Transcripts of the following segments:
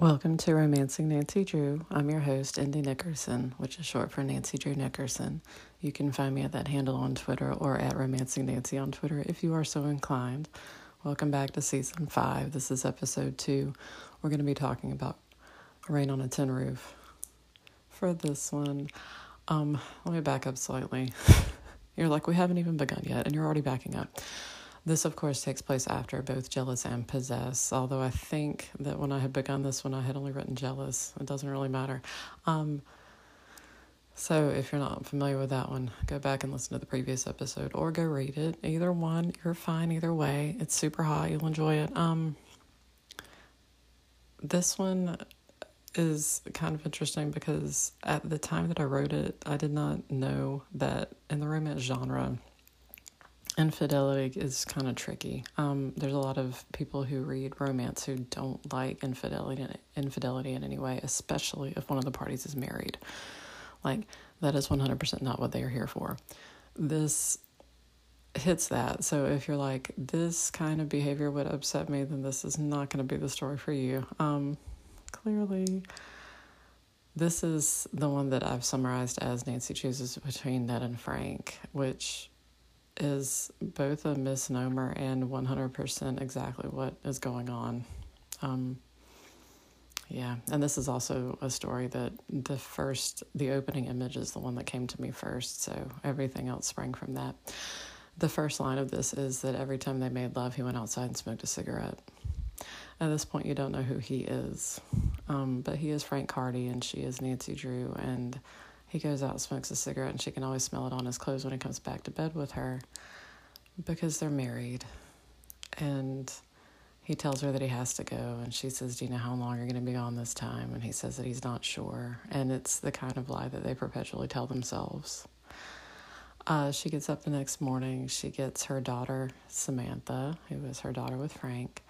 Welcome to Romancing Nancy Drew. I'm your host, Indy Nickerson, which is short for Nancy Drew Nickerson. You can find me at that handle on Twitter or at Romancing Nancy on Twitter if you are so inclined. Welcome back to season five. This is episode two. We're going to be talking about Rain on a Tin Roof. For this one, um, let me back up slightly. you're like, we haven't even begun yet, and you're already backing up. This, of course, takes place after both Jealous and Possess, although I think that when I had begun this one, I had only written Jealous. It doesn't really matter. Um, so if you're not familiar with that one, go back and listen to the previous episode or go read it. Either one, you're fine either way. It's super hot, you'll enjoy it. Um, this one is kind of interesting because at the time that I wrote it, I did not know that in the romance genre, infidelity is kind of tricky. Um, there's a lot of people who read romance who don't like infidelity infidelity in any way, especially if one of the parties is married. Like that is 100% not what they are here for. This hits that. So if you're like this kind of behavior would upset me, then this is not going to be the story for you. Um, clearly this is the one that I've summarized as Nancy chooses between Ned and Frank, which is both a misnomer and 100% exactly what is going on. Um, yeah, and this is also a story that the first, the opening image is the one that came to me first, so everything else sprang from that. The first line of this is that every time they made love, he went outside and smoked a cigarette. At this point, you don't know who he is, um, but he is Frank Hardy and she is Nancy Drew, and he goes out, smokes a cigarette, and she can always smell it on his clothes when he comes back to bed with her because they're married. And he tells her that he has to go, and she says, Do you know how long you're going to be gone this time? And he says that he's not sure. And it's the kind of lie that they perpetually tell themselves. Uh, she gets up the next morning. She gets her daughter, Samantha, who is her daughter with Frank,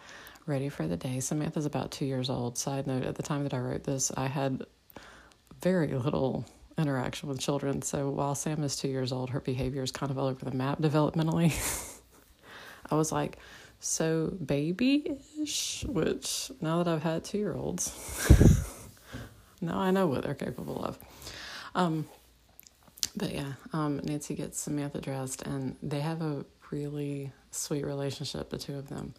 ready for the day. Samantha's about two years old. Side note, at the time that I wrote this, I had very little interaction with children. So while Sam is two years old, her behavior is kind of all over the map developmentally. I was like, so baby ish, which now that I've had two year olds, now I know what they're capable of. Um, but yeah, um, Nancy gets Samantha dressed, and they have a really sweet relationship, the two of them.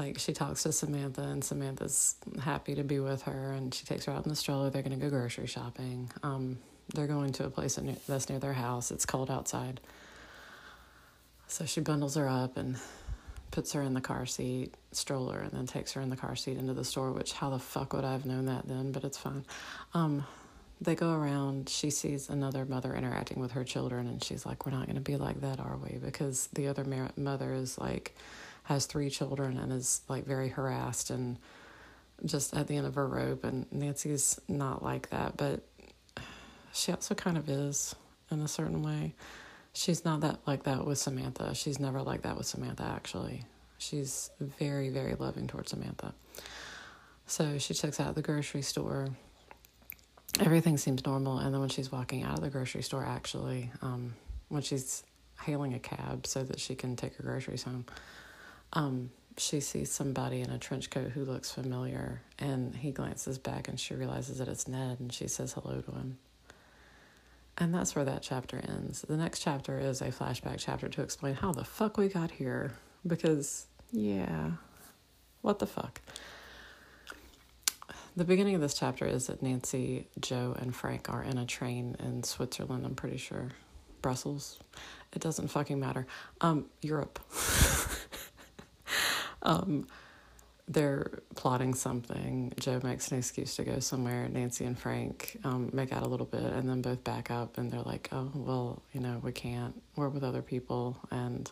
Like she talks to Samantha, and Samantha's happy to be with her, and she takes her out in the stroller. They're going to go grocery shopping. Um, they're going to a place that's near their house. It's cold outside, so she bundles her up and puts her in the car seat stroller, and then takes her in the car seat into the store. Which how the fuck would I have known that then? But it's fine. Um, they go around. She sees another mother interacting with her children, and she's like, "We're not going to be like that, are we?" Because the other mother is like has three children and is like very harassed and just at the end of her rope. And Nancy's not like that, but she also kind of is in a certain way. She's not that like that with Samantha. She's never like that with Samantha, actually. She's very, very loving towards Samantha. So she checks out the grocery store. Everything seems normal. And then when she's walking out of the grocery store, actually, um, when she's hailing a cab so that she can take her groceries home, um, she sees somebody in a trench coat who looks familiar, and he glances back and she realizes that it's Ned, and she says hello to him. And that's where that chapter ends. The next chapter is a flashback chapter to explain how the fuck we got here. Because, yeah, what the fuck? The beginning of this chapter is that Nancy, Joe, and Frank are in a train in Switzerland, I'm pretty sure. Brussels. It doesn't fucking matter. Um, Europe. Um, they're plotting something. Joe makes an excuse to go somewhere. Nancy and Frank um, make out a little bit and then both back up and they're like, oh, well, you know, we can't. We're with other people. And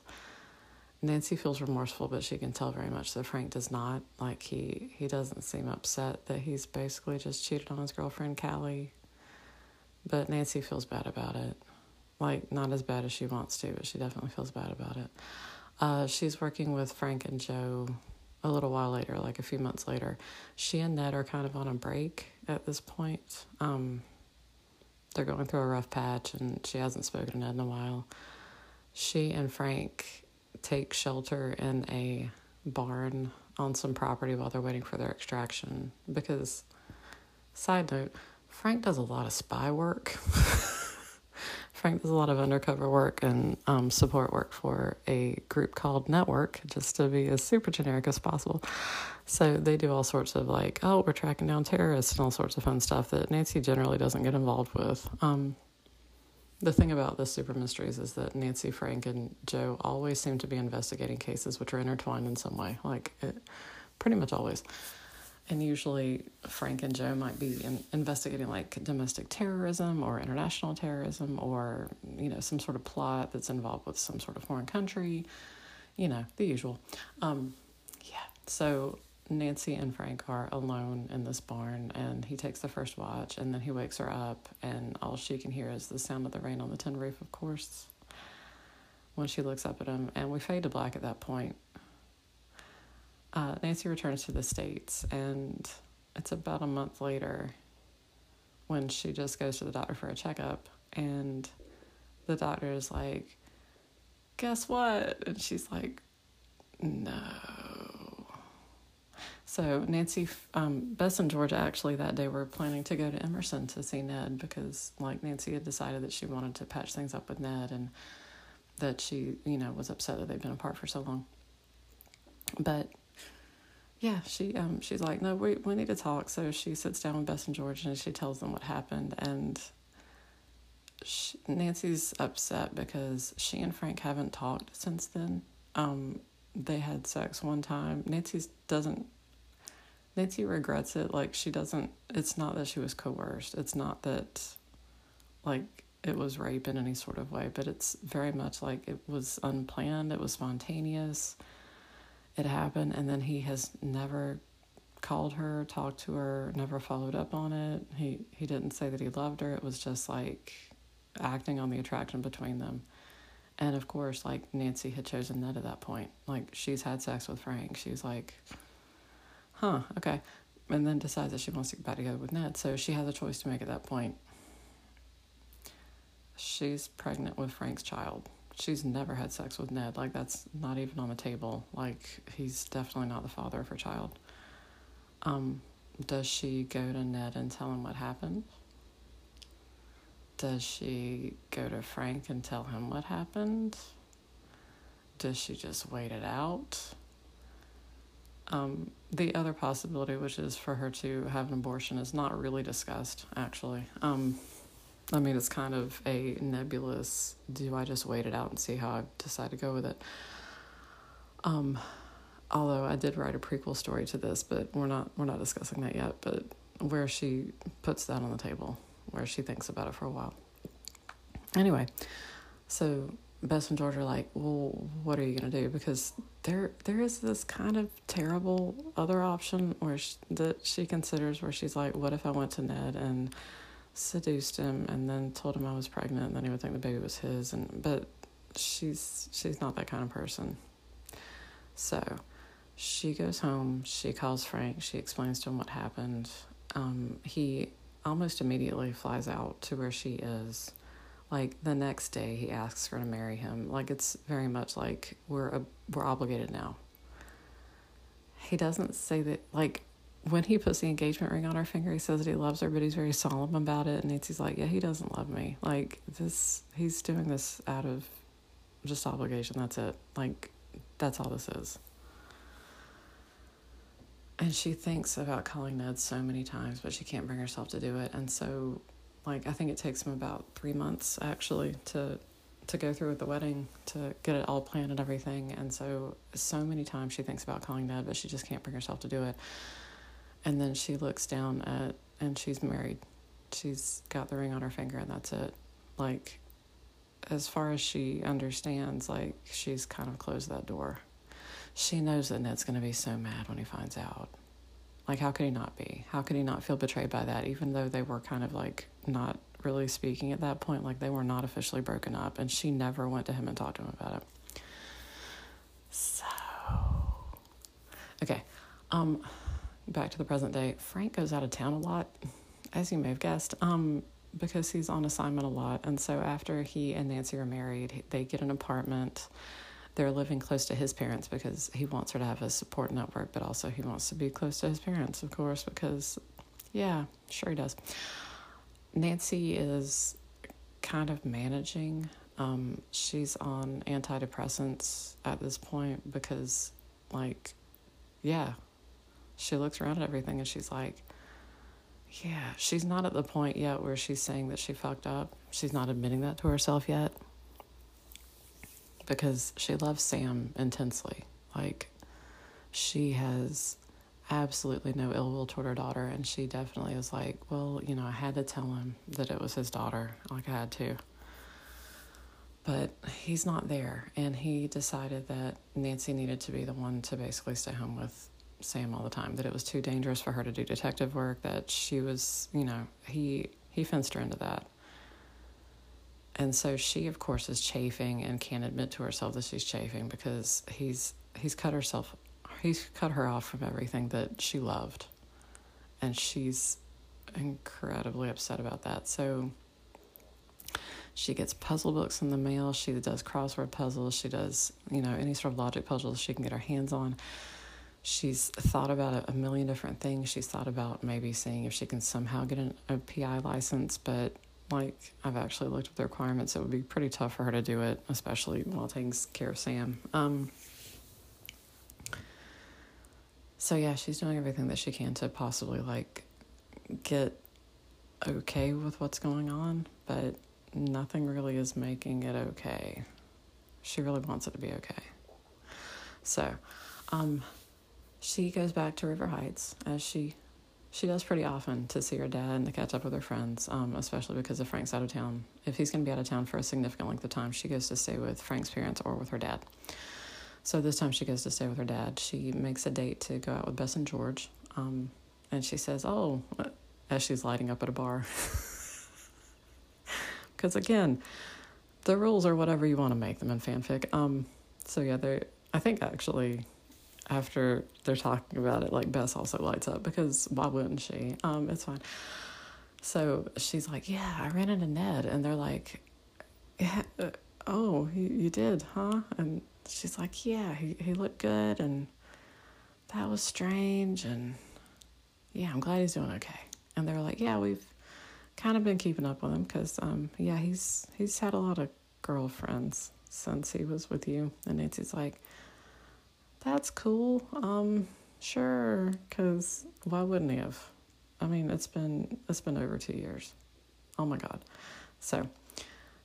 Nancy feels remorseful, but she can tell very much that Frank does not. Like, he, he doesn't seem upset that he's basically just cheated on his girlfriend, Callie. But Nancy feels bad about it. Like, not as bad as she wants to, but she definitely feels bad about it. Uh, she's working with Frank and Joe a little while later, like a few months later. She and Ned are kind of on a break at this point. Um, they're going through a rough patch, and she hasn't spoken to Ned in a while. She and Frank take shelter in a barn on some property while they're waiting for their extraction. Because, side note, Frank does a lot of spy work. Frank does a lot of undercover work and um, support work for a group called Network, just to be as super generic as possible. So they do all sorts of like, oh, we're tracking down terrorists and all sorts of fun stuff that Nancy generally doesn't get involved with. Um, the thing about the super mysteries is that Nancy, Frank, and Joe always seem to be investigating cases which are intertwined in some way, like it, pretty much always. And usually, Frank and Joe might be in, investigating like domestic terrorism or international terrorism or, you know, some sort of plot that's involved with some sort of foreign country, you know, the usual. Um, yeah. So Nancy and Frank are alone in this barn, and he takes the first watch, and then he wakes her up, and all she can hear is the sound of the rain on the tin roof, of course, when she looks up at him. And we fade to black at that point uh, Nancy returns to the States, and it's about a month later when she just goes to the doctor for a checkup, and the doctor is like, Guess what? And she's like, No. So Nancy, um, Bess and Georgia actually that day were planning to go to Emerson to see Ned because, like, Nancy had decided that she wanted to patch things up with Ned and that she, you know, was upset that they'd been apart for so long. But yeah, she um she's like, no, we we need to talk. So she sits down with Bess and George and she tells them what happened. And she, Nancy's upset because she and Frank haven't talked since then. Um, they had sex one time. Nancy doesn't. Nancy regrets it. Like she doesn't. It's not that she was coerced. It's not that, like it was rape in any sort of way. But it's very much like it was unplanned. It was spontaneous it happened and then he has never called her, talked to her, never followed up on it. He he didn't say that he loved her. It was just like acting on the attraction between them. And of course, like Nancy had chosen Ned at that point. Like she's had sex with Frank. She's like, huh, okay. And then decides that she wants to get back together with Ned. So she has a choice to make at that point. She's pregnant with Frank's child she's never had sex with Ned. Like that's not even on the table. Like he's definitely not the father of her child. Um, does she go to Ned and tell him what happened? Does she go to Frank and tell him what happened? Does she just wait it out? Um, the other possibility, which is for her to have an abortion, is not really discussed, actually. Um, I mean, it's kind of a nebulous. Do I just wait it out and see how I decide to go with it? Um, although I did write a prequel story to this, but we're not we're not discussing that yet. But where she puts that on the table, where she thinks about it for a while. Anyway, so Bess and George are like, well, what are you gonna do? Because there there is this kind of terrible other option where she, that she considers where she's like, what if I went to Ned and seduced him and then told him I was pregnant and then he would think the baby was his and but she's she's not that kind of person. So she goes home, she calls Frank, she explains to him what happened. Um, he almost immediately flies out to where she is. Like the next day he asks her to marry him. Like it's very much like we're uh, we're obligated now. He doesn't say that like when he puts the engagement ring on her finger, he says that he loves her, but he's very solemn about it. And Nancy's like, yeah, he doesn't love me. Like this, he's doing this out of just obligation. That's it. Like that's all this is. And she thinks about calling Ned so many times, but she can't bring herself to do it. And so, like, I think it takes him about three months actually to to go through with the wedding to get it all planned and everything. And so, so many times she thinks about calling Ned, but she just can't bring herself to do it. And then she looks down at, and she's married. She's got the ring on her finger, and that's it. Like, as far as she understands, like, she's kind of closed that door. She knows that Ned's going to be so mad when he finds out. Like, how could he not be? How could he not feel betrayed by that, even though they were kind of like not really speaking at that point? Like, they were not officially broken up, and she never went to him and talked to him about it. So, okay. Um, back to the present day, Frank goes out of town a lot, as you may have guessed, um, because he's on assignment a lot. And so after he and Nancy are married, they get an apartment. they're living close to his parents because he wants her to have a support network, but also he wants to be close to his parents, of course, because, yeah, sure he does. Nancy is kind of managing. Um, she's on antidepressants at this point because, like, yeah, she looks around at everything and she's like, yeah, she's not at the point yet where she's saying that she fucked up. She's not admitting that to herself yet because she loves Sam intensely. Like, she has absolutely no ill will toward her daughter, and she definitely is like, well, you know, I had to tell him that it was his daughter. Like, I had to. But he's not there, and he decided that Nancy needed to be the one to basically stay home with Sam all the time. That it was too dangerous for her to do detective work. That she was, you know, he he fenced her into that. And so she, of course, is chafing and can't admit to herself that she's chafing because he's he's cut herself he's cut her off from everything that she loved. And she's incredibly upset about that. So she gets puzzle books in the mail. She does crossword puzzles. She does, you know, any sort of logic puzzles she can get her hands on. She's thought about a, million different things. She's thought about maybe seeing if she can somehow get an, a PI license, but like I've actually looked at the requirements. It would be pretty tough for her to do it, especially while taking care of Sam. Um, so yeah, she's doing everything that she can to possibly like get okay with what's going on, but nothing really is making it okay. She really wants it to be okay. So, um, she goes back to River Heights as she she does pretty often to see her dad and to catch up with her friends, um, especially because if Frank's out of town. If he's going to be out of town for a significant length of time, she goes to stay with Frank's parents or with her dad. So this time she goes to stay with her dad. She makes a date to go out with Bess and George. Um, and she says, Oh, as she's lighting up at a bar. Because again, the rules are whatever you want to make them in fanfic. Um, so yeah, they. I think actually, after they're talking about it, like Bess also lights up because why wouldn't she? Um, it's fine. So she's like, "Yeah, I ran into Ned," and they're like, "Yeah, uh, oh, you, you did, huh?" And she's like, yeah, he, he looked good and that was strange. And yeah, I'm glad he's doing okay. And they were like, yeah, we've kind of been keeping up with him because, um, yeah, he's, he's had a lot of girlfriends since he was with you. And Nancy's like, that's cool. Um, sure. Cause why wouldn't he have? I mean, it's been, it's been over two years. Oh my God. So,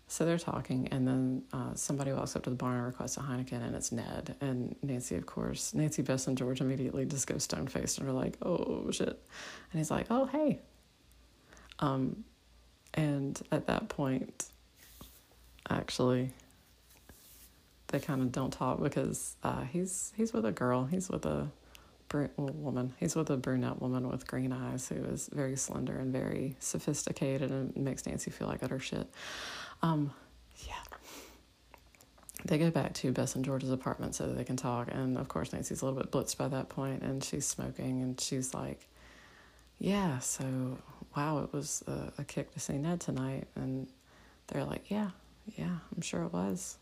so they're talking, and then uh, somebody walks up to the bar and requests a Heineken, and it's Ned. And Nancy, of course, Nancy, Bess, and George immediately just go stone faced and are like, oh shit. And he's like, oh, hey. Um, and at that point, actually, they kind of don't talk because uh, he's he's with a girl. He's with a br- woman. He's with a brunette woman with green eyes who is very slender and very sophisticated and makes Nancy feel like utter shit. Um, yeah. They go back to Bess and George's apartment so that they can talk. And of course, Nancy's a little bit blitzed by that point and she's smoking and she's like, Yeah, so wow, it was a, a kick to see Ned tonight. And they're like, Yeah, yeah, I'm sure it was.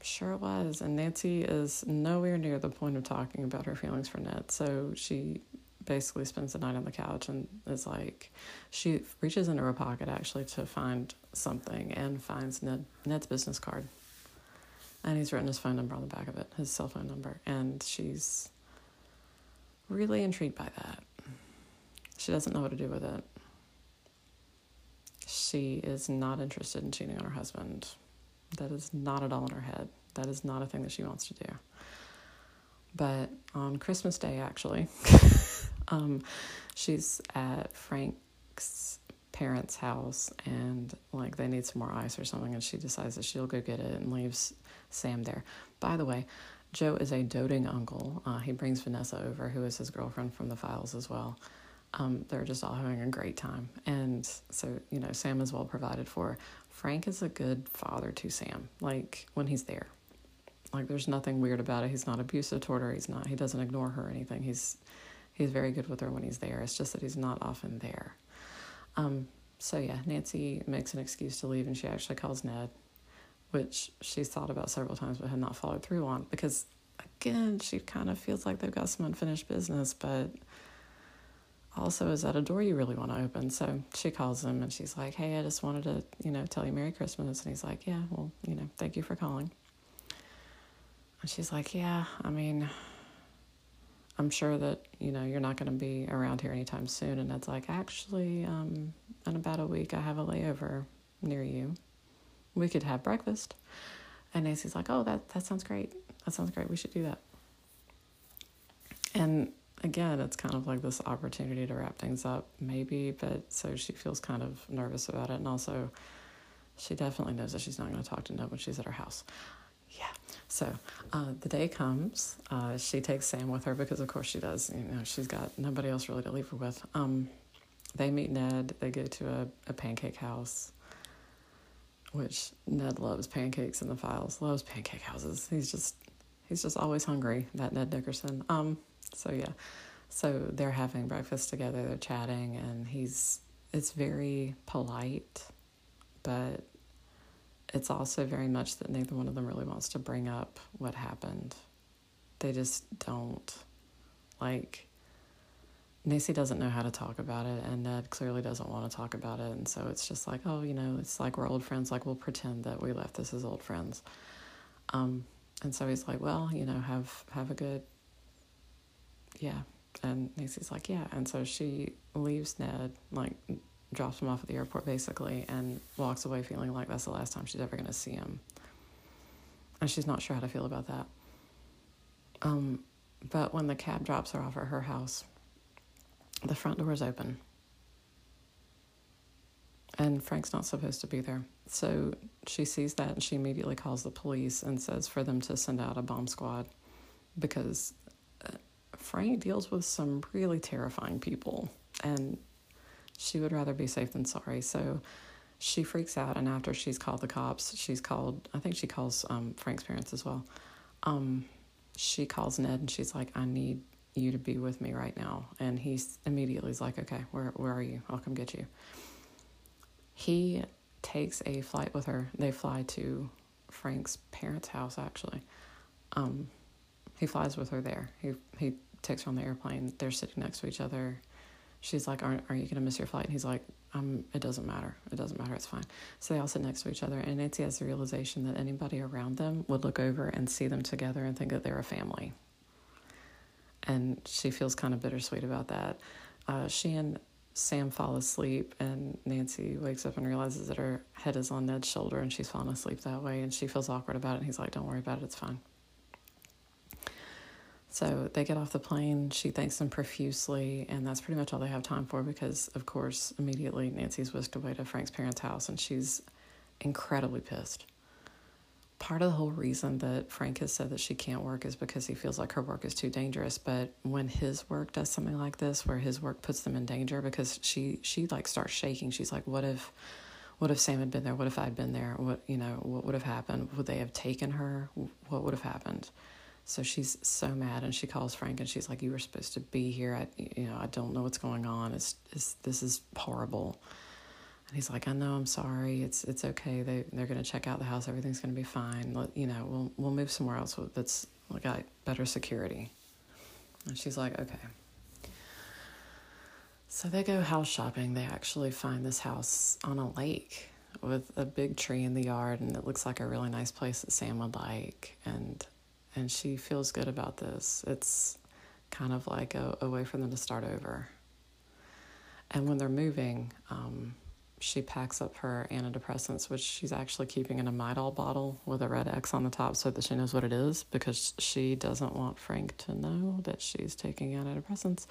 Sure it was. And Nancy is nowhere near the point of talking about her feelings for Ned. So she basically spends the night on the couch and is like, she reaches into her pocket actually to find something and finds Ned, Ned's business card. And he's written his phone number on the back of it, his cell phone number. And she's really intrigued by that. She doesn't know what to do with it. She is not interested in cheating on her husband. That is not at all in her head. That is not a thing that she wants to do. But on Christmas Day, actually, um, she's at Frank's parents' house and like they need some more ice or something, and she decides that she'll go get it and leaves Sam there. By the way, Joe is a doting uncle. Uh, he brings Vanessa over, who is his girlfriend from the files as well. Um, they're just all having a great time. And so, you know, Sam is well provided for. Frank is a good father to Sam, like when he's there. Like there's nothing weird about it. He's not abusive toward her. He's not. He doesn't ignore her or anything. He's he's very good with her when he's there. It's just that he's not often there. Um, so yeah, Nancy makes an excuse to leave, and she actually calls Ned. which she's thought about several times but had not followed through on because, again, she kind of feels like they've got some unfinished business, but also is that a door you really want to open? So she calls him and she's like, Hey, I just wanted to, you know, tell you Merry Christmas. And he's like, Yeah, well, you know, thank you for calling. And she's like, Yeah, I mean, I'm sure that, you know, you're not going to be around here anytime soon. And it's like, Actually, um, in about a week, I have a layover near you. We could have breakfast. And Nancy's like, Oh, that, that sounds great. That sounds great. We should do that. And again, it's kind of like this opportunity to wrap things up, maybe, but so she feels kind of nervous about it. And also, she definitely knows that she's not going to talk to Ned when she's at her house. Yeah. So uh, the day comes. Uh, she takes Sam with her because, of course, she does. You know, she's got nobody else really to leave her with. Um, they meet Ned. They go to a, a pancake house, which Ned loves pancakes in the files. Loves pancake houses. He's just he's just always hungry. That Ned Nickerson. Um, so yeah, so they're having breakfast together. They're chatting, and he's it's very polite, but it's also very much that neither one of them really wants to bring up what happened. They just don't like. Nancy doesn't know how to talk about it, and Ned clearly doesn't want to talk about it. And so it's just like, oh, you know, it's like we're old friends. Like we'll pretend that we left this as old friends. Um, and so he's like, well, you know, have have a good yeah. And Nancy's like, yeah. And so she leaves Ned, like, drops him off at the airport basically, and walks away feeling like that's the last time she's ever going to see him. And she's not sure how to feel about that. Um, but when the cab drops her off at her house, the front door is open. And Frank's not supposed to be there. So she sees that and she immediately calls the police and says for them to send out a bomb squad because Frank deals with some really terrifying people, and she would rather be safe than sorry. So she freaks out, and after she's called the cops, she's called, I think she calls um, Frank's parents as well. Um, she calls Ned and she's like, I need you to be with me right now. And he's immediately is like, okay, where, where are you? I'll come get you. He takes a flight with her. They fly to Frank's parents' house, actually. Um, he flies with her there. He, he takes her on the airplane. They're sitting next to each other. She's like, "Aren't are you gonna miss your flight?" And he's like, "Um, it doesn't matter. It doesn't matter. It's fine." So they all sit next to each other, and Nancy has the realization that anybody around them would look over and see them together and think that they're a family. And she feels kind of bittersweet about that. Uh, she and Sam fall asleep, and Nancy wakes up and realizes that her head is on Ned's shoulder, and she's fallen asleep that way, and she feels awkward about it. And he's like, "Don't worry about it. It's fine." So they get off the plane. She thanks them profusely, and that's pretty much all they have time for because, of course, immediately Nancy's whisked away to Frank's parents' house, and she's incredibly pissed. Part of the whole reason that Frank has said that she can't work is because he feels like her work is too dangerous. But when his work does something like this, where his work puts them in danger, because she she like starts shaking. She's like, "What if, what if Sam had been there? What if I'd been there? What you know? What would have happened? Would they have taken her? What would have happened?" So she's so mad, and she calls Frank, and she's like, "You were supposed to be here. I, you know, I don't know what's going on. It's, it's this is horrible." And he's like, "I know. I'm sorry. It's it's okay. They they're gonna check out the house. Everything's gonna be fine. Let, you know, we'll we'll move somewhere else that's got better security." And she's like, "Okay." So they go house shopping. They actually find this house on a lake with a big tree in the yard, and it looks like a really nice place that Sam would like. And and she feels good about this. It's kind of like a, a way for them to start over. And when they're moving, um, she packs up her antidepressants, which she's actually keeping in a Midol bottle with a red X on the top so that she knows what it is because she doesn't want Frank to know that she's taking antidepressants.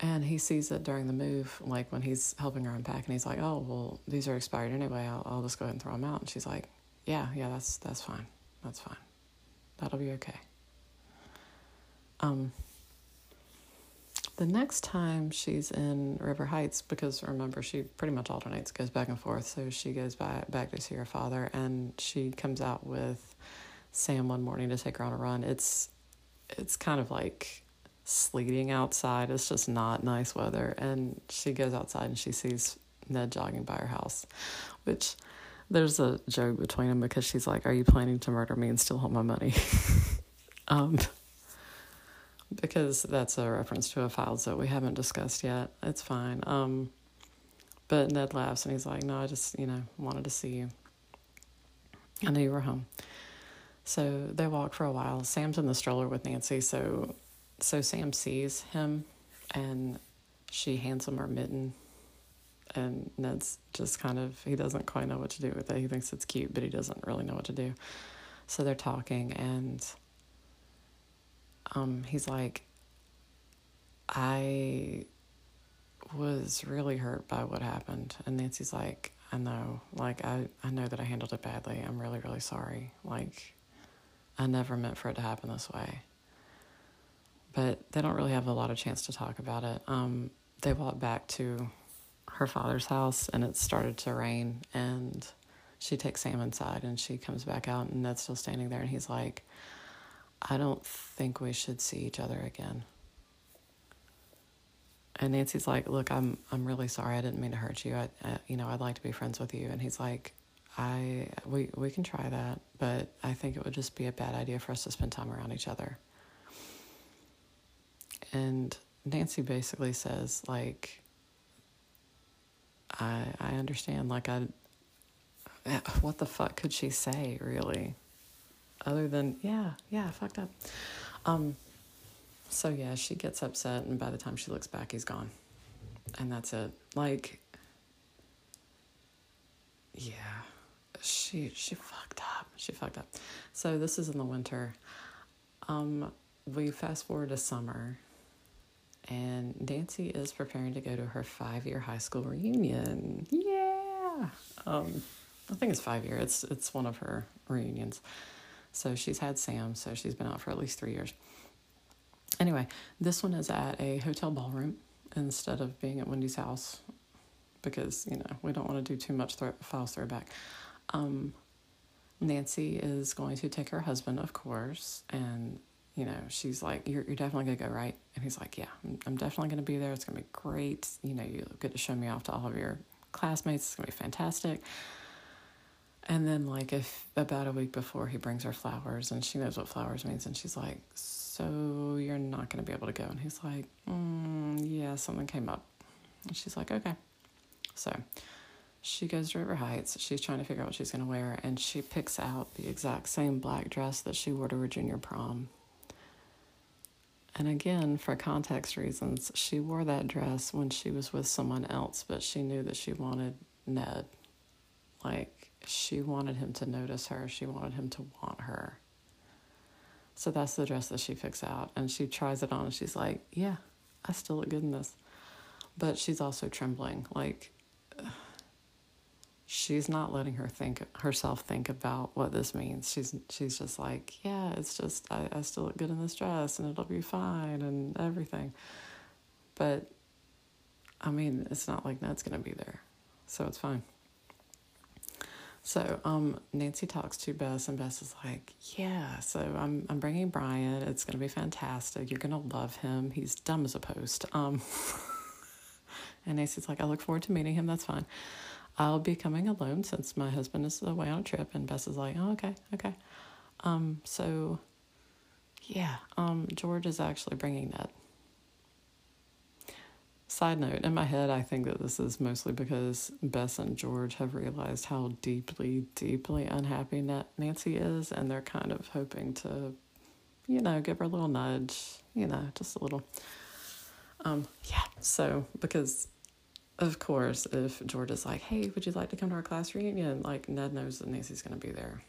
And he sees it during the move, like when he's helping her unpack, and he's like, "Oh, well, these are expired anyway. I'll, I'll just go ahead and throw them out." And she's like, "Yeah, yeah, that's that's fine. That's fine." That'll be okay. Um, the next time she's in River Heights, because remember she pretty much alternates, goes back and forth. So she goes back back to see her father, and she comes out with Sam one morning to take her on a run. It's it's kind of like sleeting outside. It's just not nice weather, and she goes outside and she sees Ned jogging by her house, which there's a joke between them because she's like, "Are you planning to murder me and steal all my money?" um, because that's a reference to a files that we haven't discussed yet. It's fine. Um, but Ned laughs and he's like, "No, I just you know wanted to see you. I knew you were home." So they walk for a while. Sam's in the stroller with Nancy, so so Sam sees him and she hands him her mitten and Ned's just kind of he doesn't quite know what to do with it. He thinks it's cute, but he doesn't really know what to do. So they're talking and um he's like I was really hurt by what happened and Nancy's like I know like I I know that I handled it badly. I'm really really sorry. Like I never meant for it to happen this way. But they don't really have a lot of chance to talk about it. Um they walk back to her father's house and it started to rain and she takes Sam inside and she comes back out and Ned's still standing there and he's like, I don't think we should see each other again. And Nancy's like, "Look, I'm I'm really sorry. I didn't mean to hurt you. I, I you know, I'd like to be friends with you." And he's like, "I we we can try that, but I think it would just be a bad idea for us to spend time around each other." And Nancy basically says like I I understand like I what the fuck could she say really? Other than yeah yeah fucked up. Um so yeah she gets upset and by the time she looks back he's gone. And that's it. Like yeah she she fucked up. She fucked up. So this is in the winter. Um we fast forward to summer and Nancy is preparing to go to her five year high school reunion. Yeah. Um, I think it's five year. It's it's one of her reunions. So she's had Sam, so she's been out for at least three years. Anyway, this one is at a hotel ballroom instead of being at Wendy's house because, you know, we don't want to do too much throw, files throwback. Um, Nancy is going to take her husband, of course, and you know, she's like, you're, you're definitely gonna go, right? And he's like, yeah, I'm, definitely gonna be there. It's gonna be great. You know, you get to show me off to all of your classmates. It's gonna be fantastic. And then, like, if about a week before, he brings her flowers, and she knows what flowers means, and she's like, so you're not gonna be able to go. And he's like, mm, yeah, something came up. And she's like, okay. So she goes to River Heights. She's trying to figure out what she's going to wear, and she picks out the exact same black dress that she wore to her junior prom and again, for context reasons, she wore that dress when she was with someone else, but she knew that she wanted Ned. Like, she wanted him to notice her, she wanted him to want her. So that's the dress that she picks out. And she tries it on and she's like, Yeah, I still look good in this. But she's also trembling. Like, she's not letting her think herself think about what this means. She's she's just like, yeah, it's just I, I still look good in this dress and it'll be fine and everything. But I mean, it's not like Ned's gonna be there. So it's fine. So um, Nancy talks to Bess, and Bess is like, "Yeah, so I'm I'm bringing Brian. It's gonna be fantastic. You're gonna love him. He's dumb as a post." Um, and Nancy's like, "I look forward to meeting him. That's fine." I'll be coming alone since my husband is away on a trip. And Bess is like, oh, okay, okay. Um, so, yeah, um, George is actually bringing Ned. Side note, in my head, I think that this is mostly because Bess and George have realized how deeply, deeply unhappy Nancy is, and they're kind of hoping to, you know, give her a little nudge, you know, just a little. Um, yeah, so because of course, if George is like, hey, would you like to come to our class reunion? Like, Ned knows that Nancy's going to be there.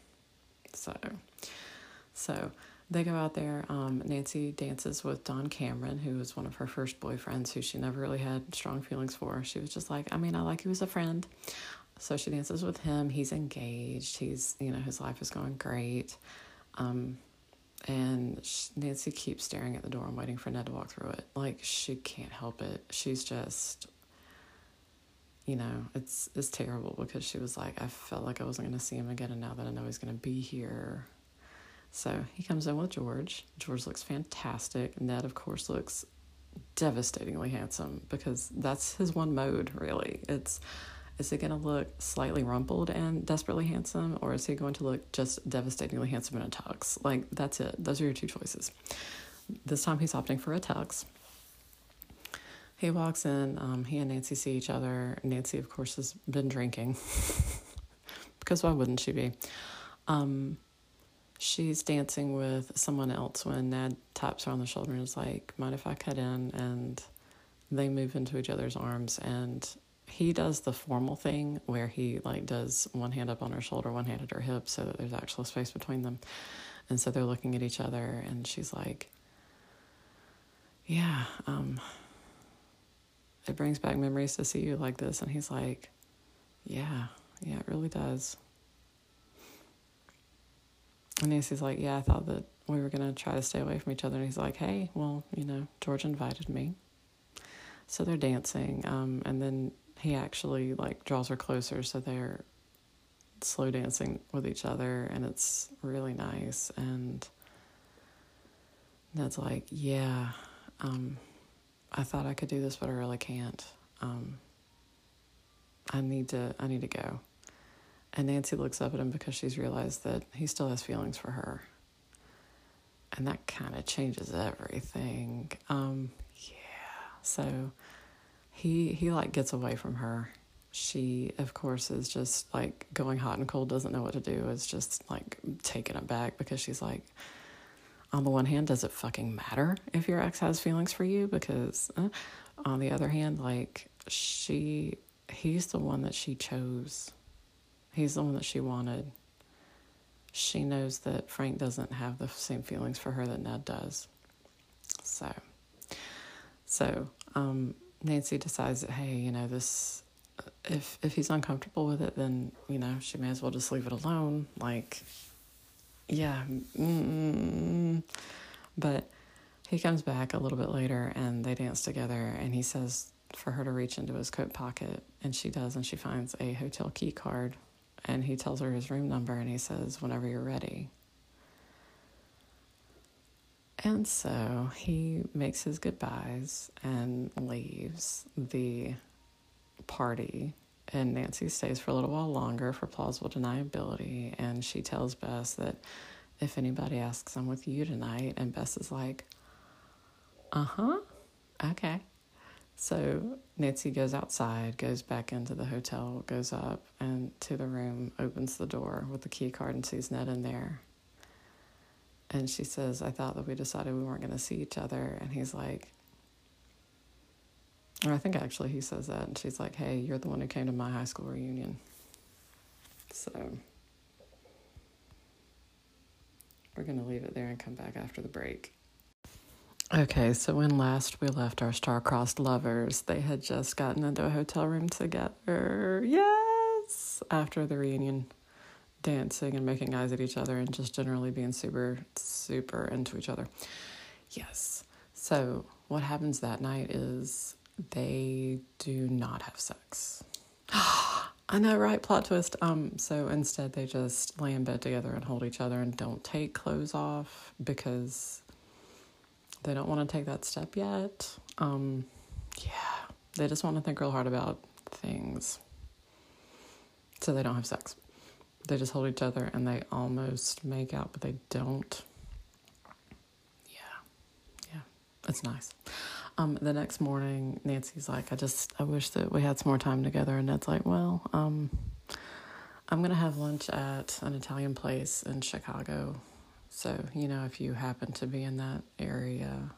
So, so they go out there. Um, Nancy dances with Don Cameron, who was one of her first boyfriends, who she never really had strong feelings for. She was just like, I mean, I like you as a friend. So she dances with him. He's engaged. He's, you know, his life is going great. Um, and Nancy keeps staring at the door and waiting for Ned to walk through it. Like, she can't help it. She's just you know, it's it's terrible because she was like, I felt like I wasn't to see him again, and now that I know he's to be here. So he comes in with George. George looks fantastic. Ned, of course, looks devastatingly handsome because that's his one mode, really. It's Is he to look slightly rumpled and desperately handsome, or is he going to look just devastatingly handsome in a tux? Like, that's it. Those are your two choices. This time he's opting for a tux. He walks in, um, he and Nancy see each other. Nancy, of course, has been drinking, because why wouldn't she be? Um, she's dancing with someone else when Ned taps her on the shoulder and is like, Mind if I cut in? And they move into each other's arms and he does the formal thing where he like does one hand up on her shoulder, one hand at her hip so that there's actual space between them. And so they're looking at each other and she's like, Yeah, um, it brings back memories to see you like this and he's like, Yeah, yeah, it really does. And Nancy's like, Yeah, I thought that we were gonna try to stay away from each other and he's like, Hey, well, you know, George invited me. So they're dancing, um, and then he actually like draws her closer, so they're slow dancing with each other, and it's really nice. And Ned's like, "Yeah, um, I thought I could do this, but I really can't. Um, I need to, I need to go." And Nancy looks up at him because she's realized that he still has feelings for her. And that kind of changes everything. Um, yeah. So he he like gets away from her. She of course is just like going hot and cold, doesn't know what to do, is just like taken aback because she's like on the one hand, does it fucking matter if your ex has feelings for you? Because uh, on the other hand, like she he's the one that she chose. He's the one that she wanted. She knows that Frank doesn't have the same feelings for her that Ned does. So so um, Nancy decides that hey, you know this. If if he's uncomfortable with it, then you know she may as well just leave it alone. Like, yeah, mm but he comes back a little bit later and they dance together, and he says for her to reach into his coat pocket, and she does, and she finds a hotel key card, and he tells her his room number, and he says, "Whenever you're ready." And so he makes his goodbyes and leaves the party. And Nancy stays for a little while longer for plausible deniability. And she tells Bess that if anybody asks, I'm with you tonight. And Bess is like, uh huh, okay. So Nancy goes outside, goes back into the hotel, goes up and to the room, opens the door with the key card, and sees Ned in there. And she says, I thought that we decided we weren't going to see each other. And he's like, I think actually he says that. And she's like, hey, you're the one who came to my high school reunion. So we're to leave it there and come back after the break. Okay, so when last we left our star-crossed lovers, they had just gotten into a hotel room together. Yes, after the reunion dancing and making eyes at each other and just generally being super, super into each other. Yes. So, what happens that night is they do not have sex. I know, right? Plot twist. Um, so instead, they just lay in bed together and hold each other and don't take clothes off because they don't want to take that step yet. Um, yeah, they just want to think real hard about things. So they don't have sex they just hold each other and they almost make out, but they don't. Yeah, yeah, it's nice. Um, the next morning, Nancy's like, I just, I wish that we had some more time together. And Ned's like, well, um, I'm going to have lunch at an Italian place in Chicago. So, you know, if you happen to be in that area.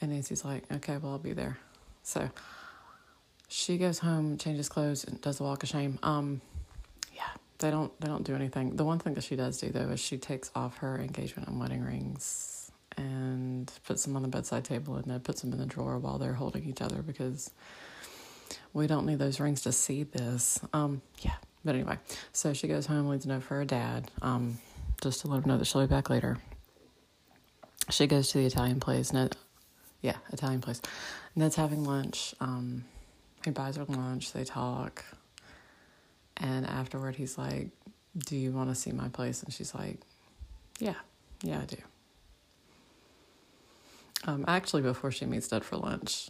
And Nancy's like, okay, well, I'll be there. So she goes home, changes clothes, and does the walk of shame. Um, yeah, they don't they don't do anything. The one thing that she does do though is she takes off her engagement and wedding rings and puts them on the bedside table and then puts them in the drawer while they're holding each other because we don't need those rings to see this. Um, yeah. But anyway, so she goes home, leaves a note for her dad, um, just to let him know that she'll be back later. She goes to the Italian place. Ned, yeah, Italian place. Ned's having lunch. Um, he buys her lunch. They talk. And afterward, he's like, Do you want to see my place? And she's like, Yeah, yeah, I do. Um, actually, before she meets Dad for lunch,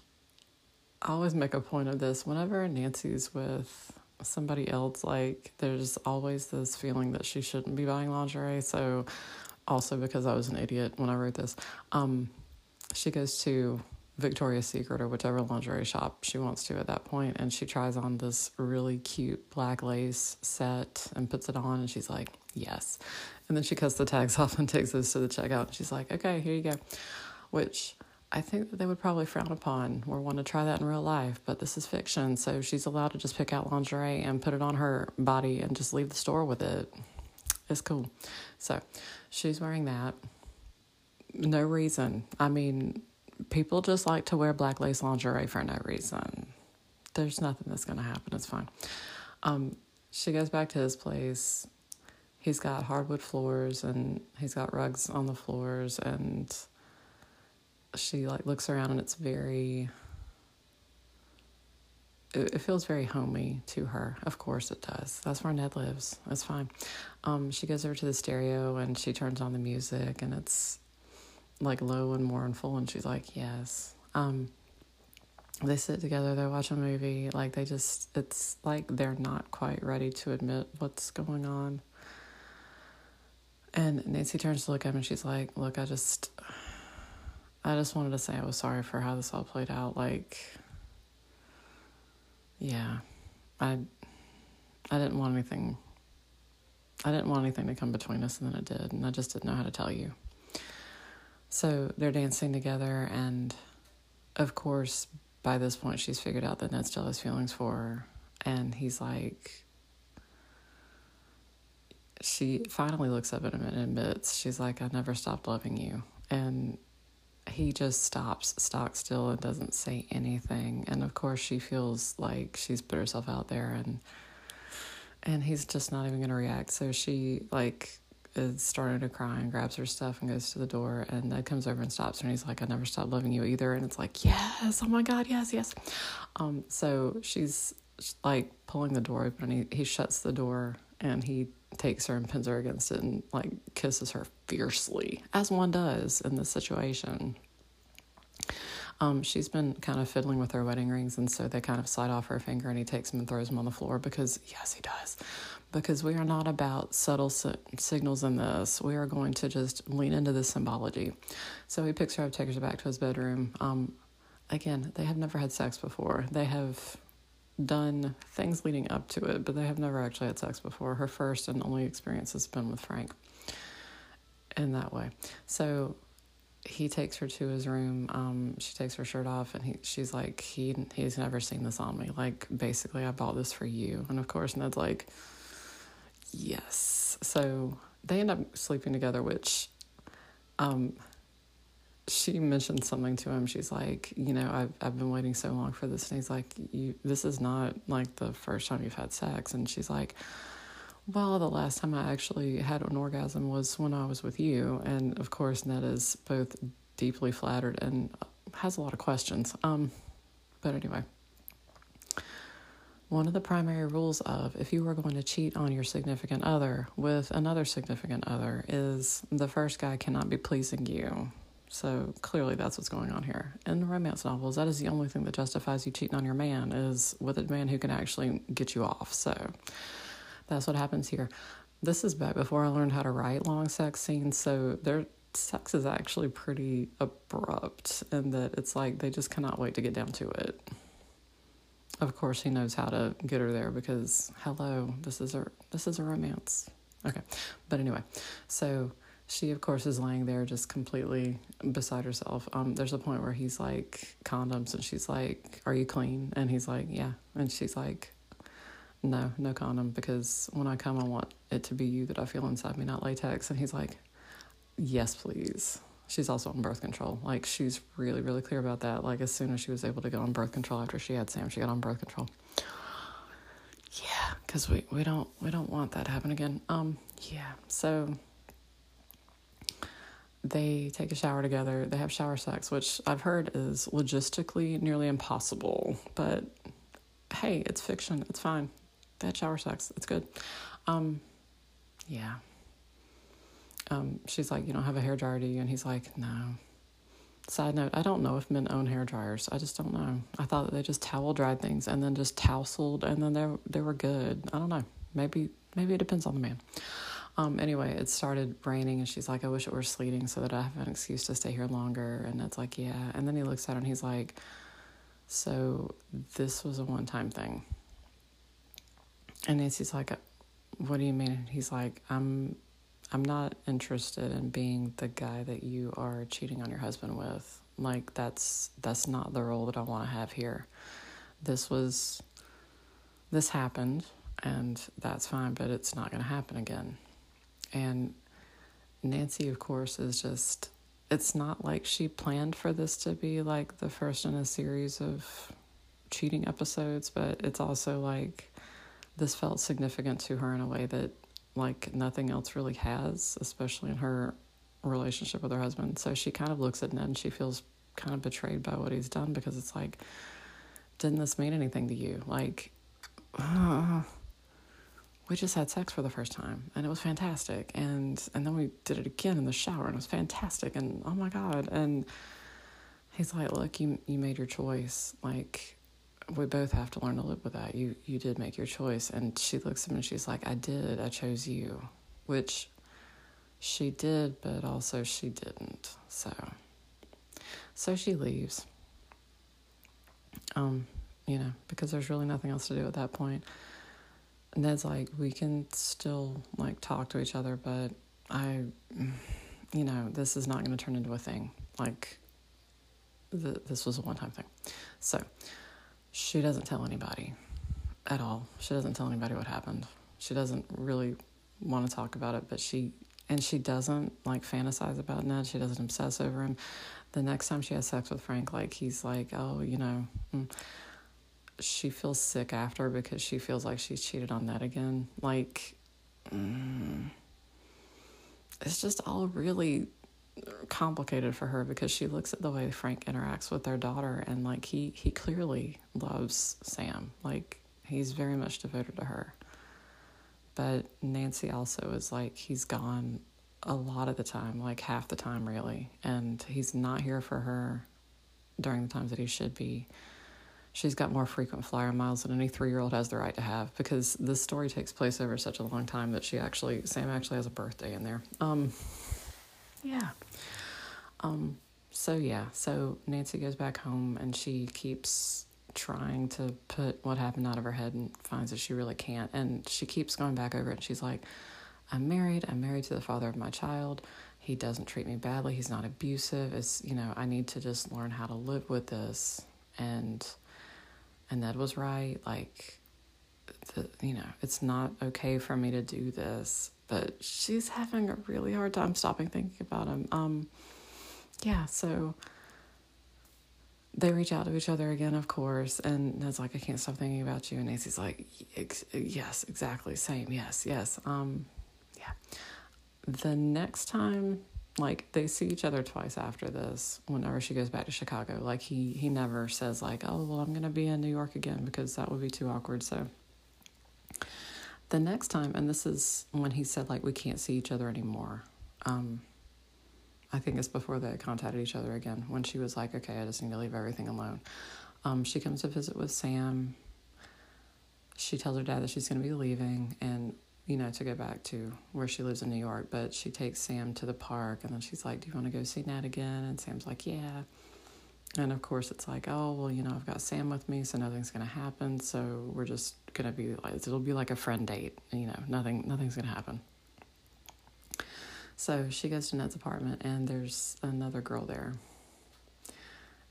I always make a point of this. Whenever Nancy's with somebody else, like there's always this feeling that she shouldn't be buying lingerie. So, also because I was an idiot when I wrote this, um, she goes to Victoria's Secret or whichever lingerie shop she wants to at that point, and she tries on this really cute black lace set and puts it on, and she's like, "Yes," and then she cuts the tags off and takes those to the checkout, and she's like, "Okay, here you go," which I think that they would probably frown upon or want to try that in real life, but this is fiction, so she's allowed to just pick out lingerie and put it on her body and just leave the store with it. It's cool. So she's wearing that. No reason. I mean, people just like to wear black lace lingerie for no reason. There's nothing that's going to happen. It's fine. Um, she goes back to his place. He's got hardwood floors and he's got rugs on the floors and she like looks around and it's very it, feels very homey to her. Of course it does. That's where Ned lives. that's fine. Um, she goes over to the stereo and she turns on the music and it's like low and mournful and she's like, Yes. Um, they sit together, they watch a movie, like they just it's like they're not quite ready to admit what's going on. And Nancy turns to look at him and she's like, Look, I just I just wanted to say I was sorry for how this all played out. Like, yeah, I, I didn't want anything. I didn't want anything to come between us, and then it did, and I just didn't know how to tell you. So they're dancing together, and of course, by this point, she's figured out that Ned still has feelings for her, and he's like, she finally looks up at him and admits, she's like, I never stopped loving you. And he just stops stock still and doesn't say anything. And of course she feels like she's put herself out there and and he's just not even going to react. So she like is starting to cry and grabs her stuff and goes to the door and Ned comes over and stops her and he's like I never stopped loving you either. And it's like yes oh my god yes yes. Um so she's like pulling the door open and he, he shuts the door and he takes her and pins her against it and like kisses her fiercely, as one does in this situation. Um, she's been kind of fiddling with her wedding rings, and so they kind of slide off her finger, and he takes them and throws them on the floor because, yes, he does. Because we are not about subtle si- signals in this. We are going to just lean into the symbology. So he picks her up, takes her back to his bedroom. Um, again, they have never had sex before. They have done things leading up to it, but they have never actually had sex before. Her first and only experience has been with Frank in that way. So he takes her to his room. Um, she takes her shirt off, and he she's like, he he's never seen this on me. Like basically, I bought this for you. And of course, Ned's like, yes. So they end up sleeping together, which, um, she mentioned something to him. She's like, you know, I've I've been waiting so long for this, and he's like, you this is not like the first time you've had sex, and she's like. Well, the last time I actually had an orgasm was when I was with you, and of course, Ned is both deeply flattered and has a lot of questions. Um, but anyway, one of the primary rules of if you are going to cheat on your significant other with another significant other is the first guy cannot be pleasing you. So clearly that's what's going on here. In romance novels, that is the only thing that justifies you cheating on your man is with a man who can actually get you off. So that's what happens here. This is back before I learned how to write long sex scenes, so their sex is actually pretty abrupt in that it's like they just cannot wait to get down to it. Of course, he knows how to get her there because hello, this is a this is a romance. Okay, but anyway, so she of course is laying there just completely beside herself. Um, there's a point where he's like condoms, and she's like, "Are you clean?" And he's like, "Yeah," and she's like, no, no condom because when I come, I want it to be you that I feel inside me, not latex. And he's like, yes, please. She's also on birth control. Like, she's really, really clear about that. Like, as soon as she was able to go on birth control after she had Sam, she got on birth control. Yeah, because we, we don't we don't want that to happen again. Um, yeah. So they take a shower together. They have shower sex, which I've heard is logistically nearly impossible. But hey, it's fiction. It's fine. Had shower sex. It's good. Um, yeah. Um, she's like, You don't have a hair dryer, do you? And he's like, No. Side note, I don't know if men own hair dryers. I just don't know. I thought that they just towel dried things and then just tousled and then they they were good. I don't know. Maybe maybe it depends on the man. Um, anyway, it started raining and she's like, I wish it were sleeting so that I have an excuse to stay here longer. And it's like, yeah. And then he looks at her and he's like, So this was a one time thing. And Nancy's like, What do you mean? He's like, I'm I'm not interested in being the guy that you are cheating on your husband with. Like that's that's not the role that I want to have here. This was this happened and that's fine, but it's not going to happen again. And Nancy of course is just it's not like she planned for this to be like the first in a series of cheating episodes, but it's also like this felt significant to her in a way that like nothing else really has, especially in her relationship with her husband. So she kind of looks at Ned and she feels kind of betrayed by what he's done because it's like, didn't this mean anything to you? Like, uh, we just had sex for the first time and it was fantastic. And and then we did it again in the shower and it was fantastic. And oh my god! And he's like, look, you you made your choice. Like we both have to learn to live with that. You you did make your choice. And she looks at him and she's like, I did. I chose you, which she did, but also she didn't. So so she leaves. Um, you know, because there's really nothing else to do at that point. And Ned's like, we can still like talk to each other, but I, you know, this is not going to turn into a thing. Like, this was a one time thing. So, she doesn't tell anybody at all. She doesn't tell anybody what happened. She doesn't really want to talk about it, but she and she doesn't like fantasize about Ned. She doesn't obsess over him. The next time she has sex with Frank, like he's like, oh, you know, mm. she feels sick after because she feels like she's cheated on Ned again. Like, mm, it's just all really complicated for her because she looks at the way Frank interacts with their daughter and like he he clearly loves Sam. Like he's very much devoted to her. But Nancy also is like he's gone a lot of the time, like half the time really, and he's not here for her during the times that he should be. She's got more frequent flyer miles than any three year old has the right to have because this story takes place over such a long time that she actually Sam actually has a birthday in there. Um yeah. Um, so yeah, so Nancy goes back home and she keeps trying to put what happened out of her head and finds that she really can't. And she keeps going back over it and she's like, I'm married, I'm married to the father of my child. He doesn't treat me badly, he's not abusive. It's you know, I need to just learn how to live with this and and Ned was right, like the, you know, it's not okay for me to do this but she's having a really hard time stopping thinking about him. Um, yeah, so they reach out to each other again, of course, and Ned's like, I can't stop thinking about you. And Nancy's like, yes, exactly, same, yes, yes. Um, yeah. The next time, like, they see each other twice after this, whenever she goes back to Chicago, like, he, he never says, like, oh, well, I'm going to be in New York again because that would be too awkward. So the next time, and this is when he said, like, we can't see each other anymore. Um, I think it's before they contacted each other again, when she was like, okay, I just need to leave everything alone. Um, she comes to visit with Sam. She tells her dad that she's going to be leaving and, you know, to go back to where she lives in New York. But she takes Sam to the park and then she's like, do you want to go see Nat again? And Sam's like, yeah. And of course, it's like, oh, well, you know, I've got Sam with me, so nothing's going to happen. So we're just going to be like, it'll be like a friend date. You know, nothing, nothing's going to happen. So she goes to Ned's apartment, and there's another girl there.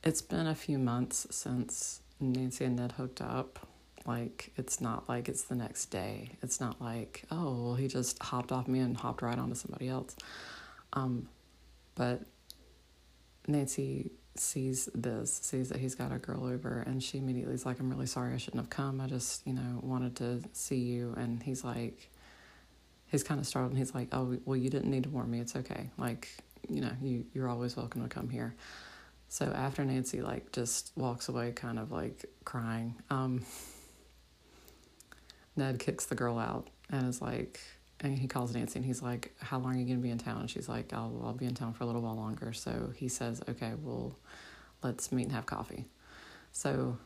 It's been a few months since Nancy and Ned hooked up. Like, it's not like it's the next day. It's not like, oh, well, he just hopped off me and hopped right onto somebody else. Um, but Nancy sees this, sees that he's got a girl over, and she immediately is like, I'm really sorry I shouldn't have come. I just, you know, wanted to see you. And he's like, he's kind of startled and he's like, Oh, well, you didn't need to warn me. It's okay. Like, you know, you, you're always welcome to come here. So after Nancy, like, just walks away, kind of like crying, um, Ned kicks the girl out and is like, and he calls Nancy and he's like, "How long are you going to be in town?" And she's like, "I'll I'll be in town for a little while longer." So he says, "Okay, well, let's meet and have coffee." So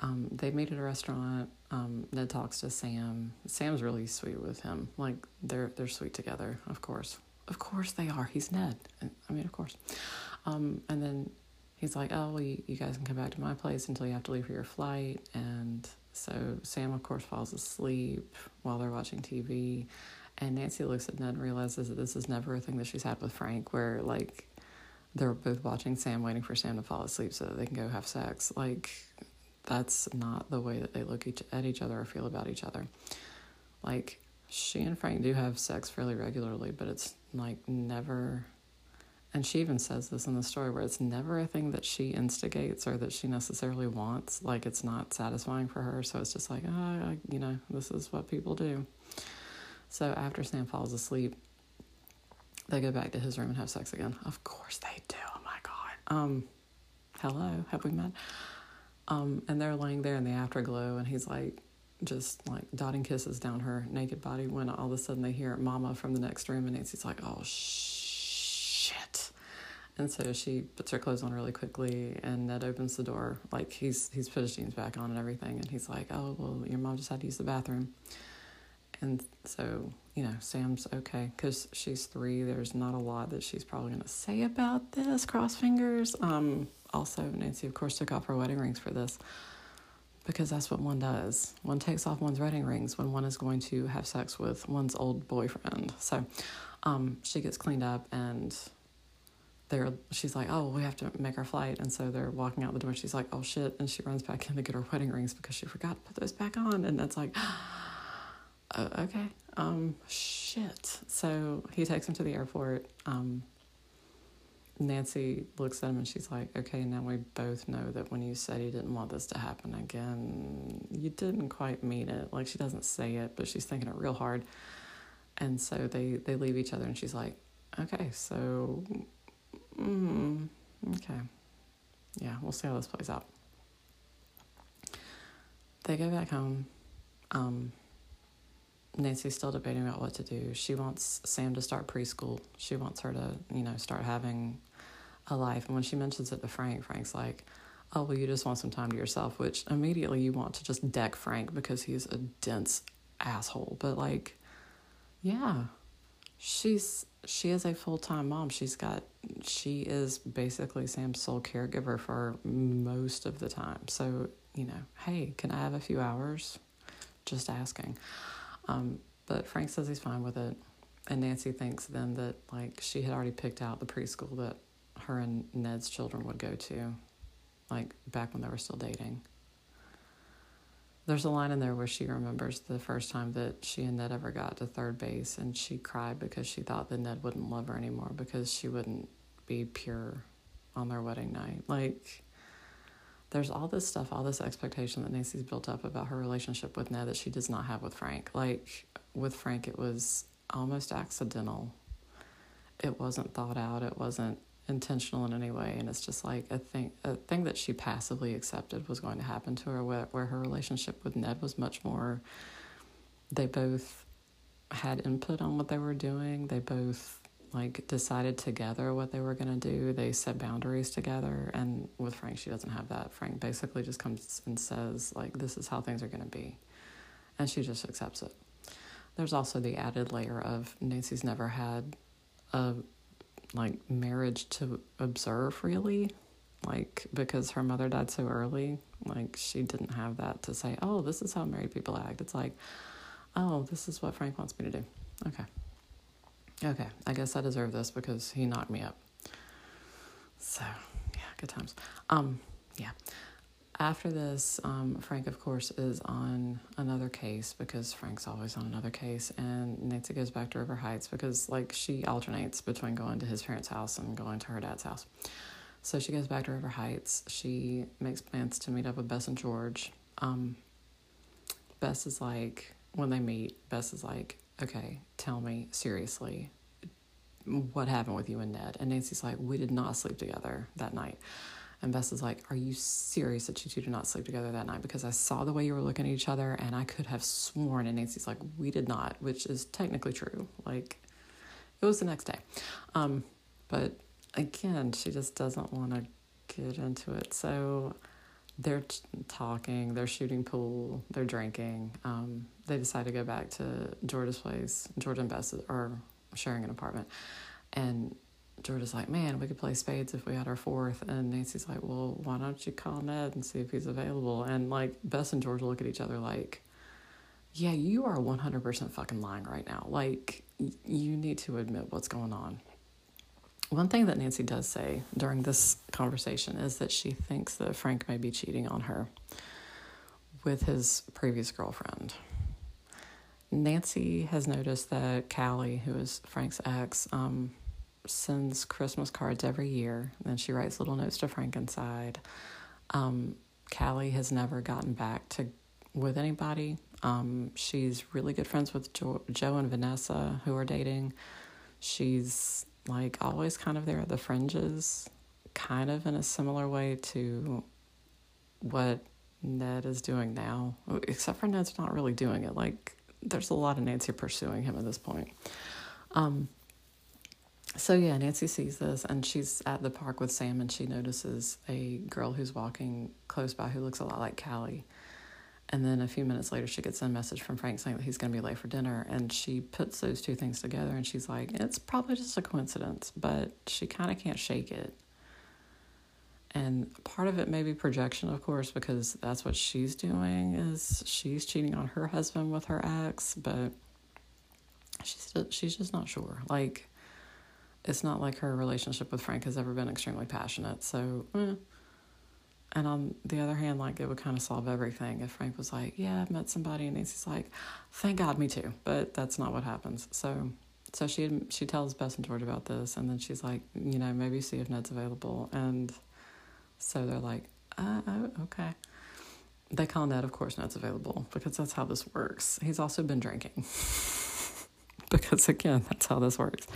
um, they meet at a restaurant. Um, Ned talks to Sam. Sam's really sweet with him. Like they're they're sweet together. Of course, of course they are. He's Ned. I mean, of course. Um, and then he's like, "Oh, well, you, you guys can come back to my place until you have to leave for your flight." And so Sam, of course, falls asleep while they're watching TV. And Nancy looks at Ned and realizes that this is never a thing that she's had with Frank, where like they're both watching Sam, waiting for Sam to fall asleep so that they can go have sex. Like that's not the way that they look each, at each other or feel about each other. Like she and Frank do have sex fairly regularly, but it's like never. And she even says this in the story where it's never a thing that she instigates or that she necessarily wants. Like it's not satisfying for her. So it's just like, oh, you know, this is what people do. So after Sam falls asleep, they go back to his room and have sex again. Of course they do. Oh my God. Um, hello, have we met? Um, and they're laying there in the afterglow, and he's like, just like dotting kisses down her naked body when all of a sudden they hear Mama from the next room, and Nancy's like, oh shit. And so she puts her clothes on really quickly, and Ned opens the door. Like he's he's put his jeans back on and everything, and he's like, "Oh well, your mom just had to use the bathroom." And so you know, Sam's okay because she's three. There's not a lot that she's probably gonna say about this. Cross fingers. Um, also, Nancy, of course, took off her wedding rings for this because that's what one does. One takes off one's wedding rings when one is going to have sex with one's old boyfriend. So um, she gets cleaned up and they're she's like, Oh, we have to make our flight and so they're walking out the door, she's like, Oh shit and she runs back in to get her wedding rings because she forgot to put those back on and that's like uh, okay. Um shit. So he takes him to the airport. Um Nancy looks at him and she's like, okay, now we both know that when you said you didn't want this to happen again, you didn't quite mean it. Like, she doesn't say it, but she's thinking it real hard. And so they, they leave each other and she's like, okay, so, mm, okay. Yeah, we'll see how this plays out. They go back home. Um, Nancy's still debating about what to do. She wants Sam to start preschool. She wants her to, you know, start having a life. And when she mentions it to Frank, Frank's like, oh, well, you just want some time to yourself, which immediately you want to just deck Frank because he's a dense asshole. But like, yeah, she's she is a full time mom. She's got she is basically Sam's sole caregiver for most of the time. So you know, hey, can I have a few hours? Just asking. Um, but Frank says he's fine with it, and Nancy thinks then that like she had already picked out the preschool that her and Ned's children would go to, like back when they were still dating. There's a line in there where she remembers the first time that she and Ned ever got to third base, and she cried because she thought that Ned wouldn't love her anymore because she wouldn't be pure on their wedding night. Like, there's all this stuff, all this expectation that Nancy's built up about her relationship with Ned that she does not have with Frank. Like, with Frank, it was almost accidental. It wasn't thought out. It wasn't intentional in any way. And it's just like a thing a thing that she passively accepted was going to happen to her where, where her relationship with Ned was much more they both had input on what they were doing. They both like decided together what they were going to do. They set boundaries together. And with Frank she doesn't have that. Frank basically just comes and says like this is how things are going to be. And she just accepts it. There's also the added layer of Nancy's never had a like marriage to observe really? Like because her mother died so early like she didn't have that to say oh this is how married people act. It's like oh this is what frank wants me to do. Okay. Okay. I guess i deserve this because he knocked me up. So yeah good times. Um yeah after this, um, Frank, of course, is on another case because Frank's always on another case, and Nancy goes back to River Heights because, like, she alternates between going to his parents' house and going to her dad's house. So she goes back to River Heights. She makes plans to meet up with Bess and George. Um, Bess is like, when they meet, Bess is like, okay, tell me seriously, what happened with you and Ned? And Nancy's like, we did not sleep together that night. And Bess is like, Are you serious that you two did not sleep together that night? Because I saw the way you were looking at each other and I could have sworn. And Nancy's like, We did not, which is technically true. Like, it was the next day. Um, but again, she just doesn't want to get into it. So they're t- talking, they're shooting pool, they're drinking. Um, they decide to go back to George's place. George and Bess are sharing an apartment. And George is like, man, we could play spades if we had our fourth. And Nancy's like, well, why don't you call Ned and see if he's available? And like Bess and George look at each other like, yeah, you are 100% fucking lying right now. Like, you need to admit what's going on. One thing that Nancy does say during this conversation is that she thinks that Frank may be cheating on her with his previous girlfriend. Nancy has noticed that Callie, who is Frank's ex, um, sends Christmas cards every year. And she writes little notes to Frank inside. Um, Callie has never gotten back to with anybody. Um, she's really good friends with jo- Joe and Vanessa, who are dating. She's like always kind of there at the fringes, kind of in a similar way to what Ned is doing now, except for Ned's not really doing it. Like, there's a lot of Nancy pursuing him at this point. Um, so yeah, Nancy sees this and she's at the park with Sam and she notices a girl who's walking close by who looks a lot like Callie. And then a few minutes later, she gets a message from Frank saying that he's going to be late for dinner. And she puts those two things together and she's like, it's probably just a coincidence, but she kind of can't shake it. And part of it may be projection, of course, because that's what she's doing is she's cheating on her husband with her ex, but she's she's just not sure. Like, it's not like her relationship with Frank has ever been extremely passionate. So, eh and on the other hand, like it would kind of solve everything if Frank was like, "Yeah, I've met somebody," and Nancy's like, "Thank God, me too." But that's not what happens. So, so she she tells Bess and George about this, and then she's like, "You know, maybe see if Ned's available." And so they're like, uh, "Oh, okay." They call Ned, of course, Ned's available because that's how this works. He's also been drinking because again, that's how this works.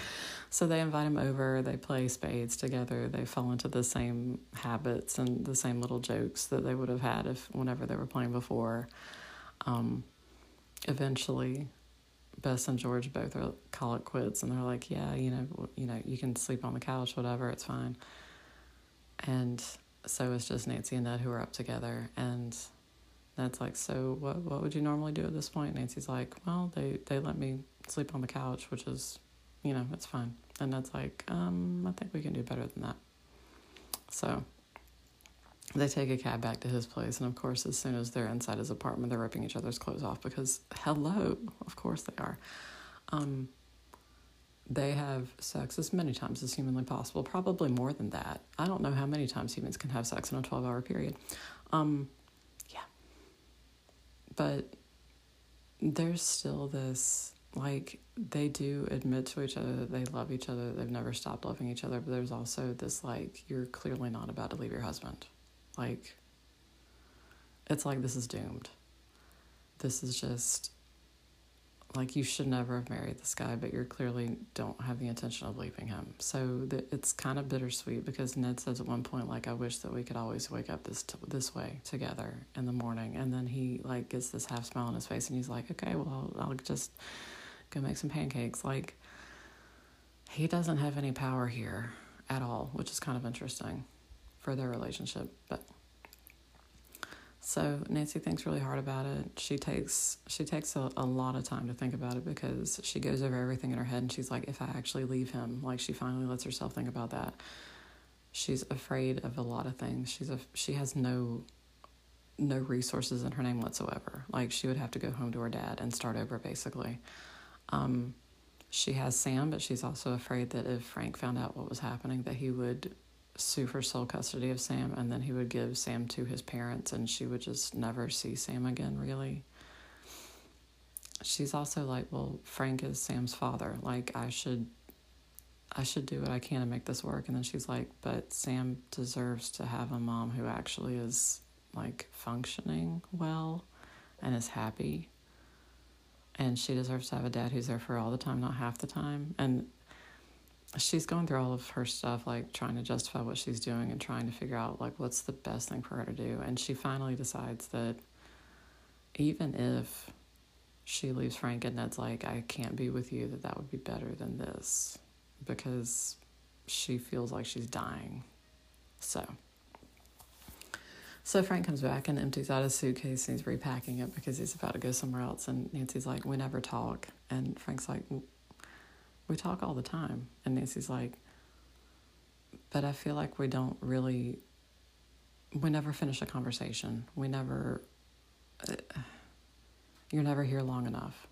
So they invite him over, they play spades together, they fall into the same habits and the same little jokes that they would have had if whenever they were playing before. Um, eventually Bess and George both are call it quits and they're like, Yeah, you know, you know, you can sleep on the couch, whatever, it's fine. And so it's just Nancy and Ned who are up together and Ned's like, So what what would you normally do at this point? Nancy's like, Well, they, they let me sleep on the couch, which is you know, it's fine. And Ned's like, um, I think we can do better than that. So they take a cab back to his place, and of course, as soon as they're inside his apartment, they're ripping each other's clothes off because, hello, of course they are. Um, they have sex as many times as humanly possible, probably more than that. I don't know how many times humans can have sex in a 12 hour period. Um, yeah. But there's still this like they do admit to each other that they love each other they've never stopped loving each other but there's also this like you're clearly not about to leave your husband. Like it's like this is doomed. This is just like you should never have married this guy but you clearly don't have the intention of leaving him. So the, it's kind of bittersweet because ned says at one point like i wish that we could always wake up this t- this way together in the morning. And then he like gets this half smile on his face and he's like okay well i'll, I'll just go make some pancakes. Like, he doesn't have any power here at all, which is kind of interesting for their relationship. But so Nancy thinks really hard about it. She takes she takes a, a lot of time to think about it because she goes over everything in her head and she's like, if I actually leave him, like she finally lets herself think about that. She's afraid of a lot of things. She's a she has no no resources in her name whatsoever. Like she would have to go home to her dad and start over basically. Um, she has Sam, but she's also afraid that if Frank found out what was happening, that he would sue for sole custody of Sam and then he would give Sam to his parents and she would just never see Sam again, really. She's also like, well, Frank is Sam's father. Like, I should. I should do what I can to make this work. And then she's like, but Sam deserves to have a mom who actually is like functioning well and is happy and she deserves to have a dad who's there for all the time, not half the time. And she's going through all of her stuff, like trying to justify what she's doing and trying to figure out like what's the best thing for her to do. And she finally decides that even if she leaves Frank and Ned's like, I can't be with you, that that would be better than this because she feels like she's dying. So. So Frank comes back and empties out his suitcase and he's repacking it because he's about to go somewhere else. And Nancy's like, We never talk. And Frank's like, We talk all the time. And Nancy's like, But I feel like we don't really, we never finish a conversation. We never, uh, you're never here long enough.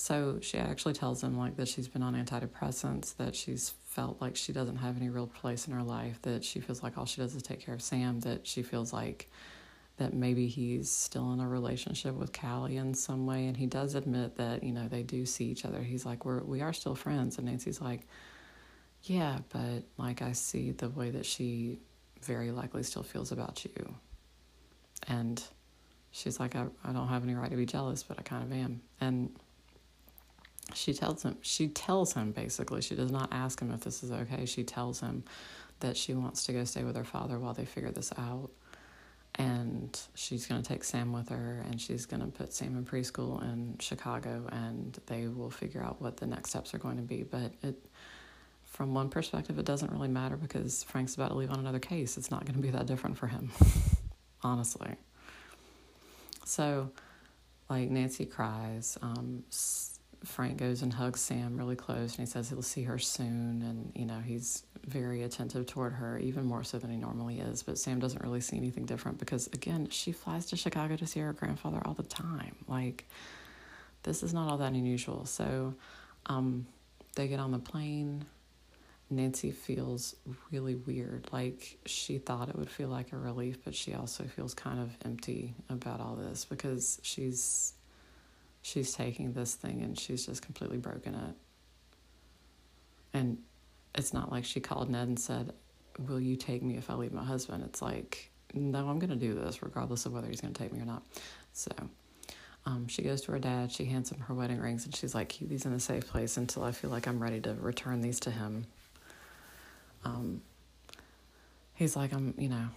So she actually tells him like that she's been on antidepressants, that she's felt like she doesn't have any real place in her life, that she feels like all she does is take care of Sam, that she feels like that maybe he's still in a relationship with Callie in some way, and he does admit that you know they do see each other. He's like, we're we are still friends, and Nancy's like, yeah, but like I see the way that she very likely still feels about you, and she's like, I I don't have any right to be jealous, but I kind of am, and she tells him she tells him basically she does not ask him if this is okay. She tells him that she wants to go stay with her father while they figure this out. And she's going to take sam with her and she's going to put sam in preschool in chicago and they will figure out what the next steps are going to be. But it from one perspective it doesn't really matter because frank's about to leave on another case. It's not going to be that different for him honestly. So like nancy cries. Um, Frank goes and hugs Sam really close and he says he'll see her soon and you know he's very attentive toward her even more so than he normally is. But Sam doesn't really see anything different because again she flies to Chicago to see her grandfather all the time. Like this is not all that unusual. So um, they get on the plane. Nancy feels really weird. Like she thought it would feel like a relief but she also feels kind of empty about all this because she's she's taking this thing and she's just completely broken it. And it's not like she called Ned and said, Will you take me if I leave my husband? It's like, No, I'm going to do this regardless of whether he's going to take me or not. So um, she goes to her dad, she hands him her wedding rings, and she's like, Keep these in a safe place until I feel like I'm ready to return these to him. Um, he's like, I'm, you know,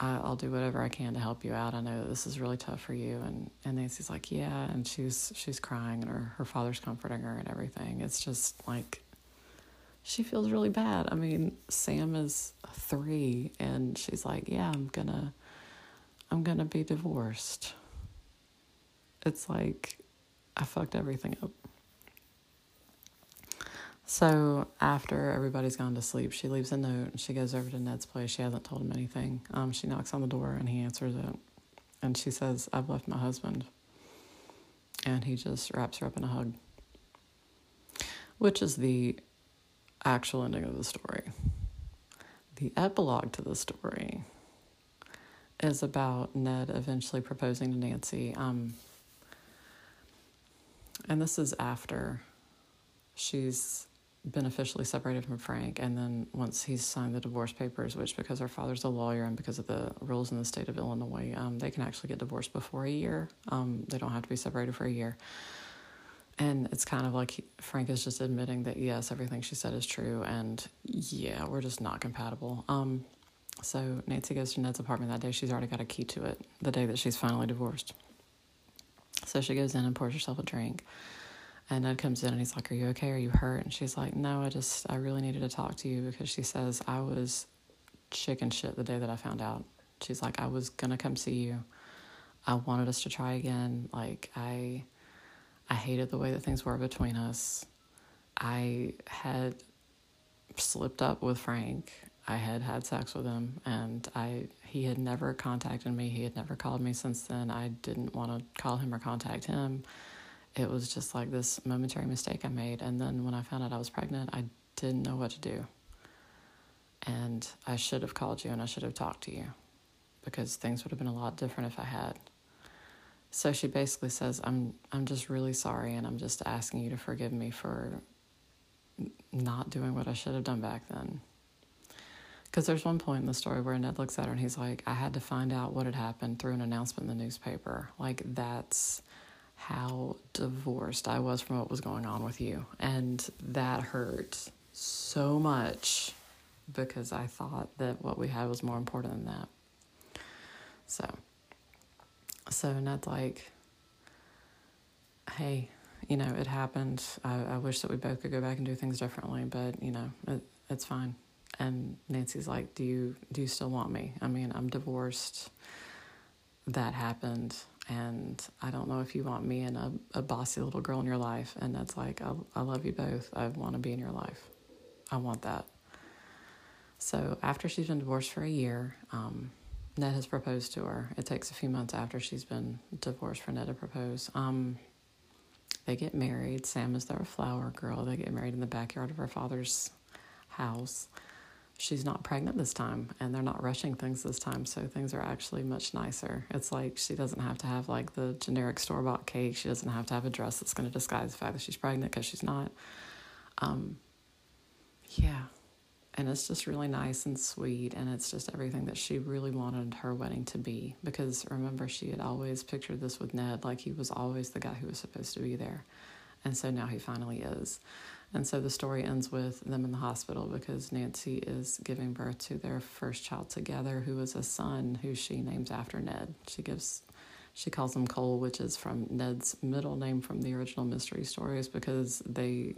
I'll do whatever I can to help you out. I know this is really tough for you. And, and Nancy's like, yeah. And she's, she's crying and her, her father's comforting her and everything. It's just like, she feels really bad. I mean, Sam is three and she's like, yeah, I'm gonna, I'm gonna be divorced. It's like, I fucked everything up. So after everybody's gone to sleep, she leaves a note and she goes over to Ned's place. She hasn't told him anything. Um, she knocks on the door and he answers it. And she says, I've left my husband. And he just wraps her up in a hug, which is the actual ending of the story. The epilogue to the story is about Ned eventually proposing to Nancy. Um, and this is after she's been officially separated from Frank, and then once he's signed the divorce papers, which because her father's a lawyer and because of the rules in the state of Illinois, um, they can actually get divorced before a year. Um, they don't have to be separated for a year. And it's kind of like he, Frank is just admitting that yes, everything she said is true, and yeah, we're just not compatible. Um, so Nancy goes to Ned's apartment that day. She's already got a key to it the day that she's finally divorced. So she goes in and pours herself a drink and Ned comes in and he's like, Are you okay? Are you hurt? And she's like, No, I just, I really needed to talk to you because she says, I was chicken shit the day that I found out. She's like, I was to come see you. I wanted us to try again. Like, I, I hated the way that things were between us. I had slipped up with Frank. I had had sex with him and I he had never contacted me. He had never called me since then. I didn't want to call him or contact him it was just like this momentary mistake I made. And then when I found out I was pregnant, I didn't know what to do. And I should have called you and I should have talked to you because things would have been a lot different if I had. So she basically says, I'm, I'm just really sorry and I'm just asking you to forgive me for not doing what I should have done back then. Because there's one point in the story where Ned looks at her and he's like, I had to find out what had happened through an announcement in the newspaper. Like, that's how divorced I was from what was going on with you. And that hurt so much because I thought that what we had was more important than that. So, so Ned's like, hey, you know, it happened. I, I wish that we both could go back and do things differently, but you know, it, it's fine. And Nancy's like, do you do you still want me? I mean, I'm divorced. That happened, and I don't know if you want me and a, a bossy little girl in your life. And that's like, I, I love you both. I want to be in your life. I want that. So after she's been divorced for a year, um, Ned has proposed to her. It takes a few months after she's been divorced for Ned to propose. Um, they get married. Sam is their flower girl. They get married in the backyard of her father's house. She's not pregnant this time, and they're not rushing things this time, so things are actually much nicer. It's like she doesn't have to have like the generic store bought cake. She doesn't have to have a dress that's going to disguise the fact that she's pregnant because she's not. Um, yeah, and it's just really nice and sweet and it's just everything that she really wanted her wedding to be because remember she had always pictured this with Ned like he was always the guy who was supposed to be there and so now he finally is and so the story ends with them in the hospital because Nancy is giving birth to their first child together who is a son who she names after Ned she gives she calls him Cole which is from Ned's middle name from the original mystery stories because they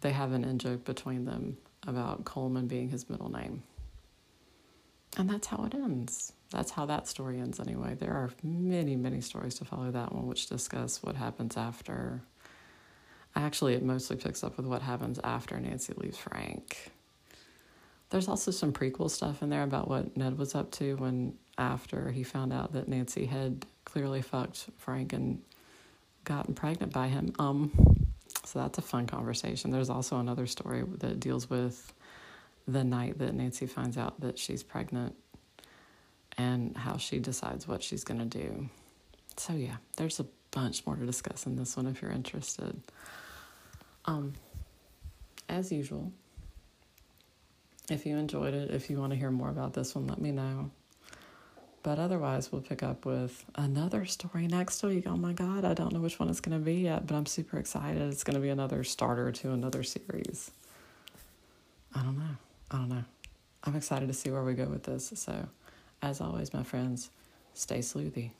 they have an in joke between them about Coleman being his middle name. And that's how it ends. That's how that story ends, anyway. There are many, many stories to follow that one, which discuss what happens after. Actually, it mostly picks up with what happens after Nancy leaves Frank. There's also some prequel stuff in there about what Ned was up to when, after he found out that Nancy had clearly fucked Frank and gotten pregnant by him. Um, so that's a fun conversation. There's also another story that deals with the night that Nancy finds out that she's pregnant and how she decides what she's going to do. So, yeah, there's a bunch more to discuss in this one if you're interested. Um, as usual, if you enjoyed it, if you want to hear more about this one, let me know. But otherwise, we'll pick up with another story next week. Oh my God, I don't know which one it's going to be yet, but I'm super excited. It's going to be another starter to another series. I don't know. I don't know. I'm excited to see where we go with this. So, as always, my friends, stay sleuthy.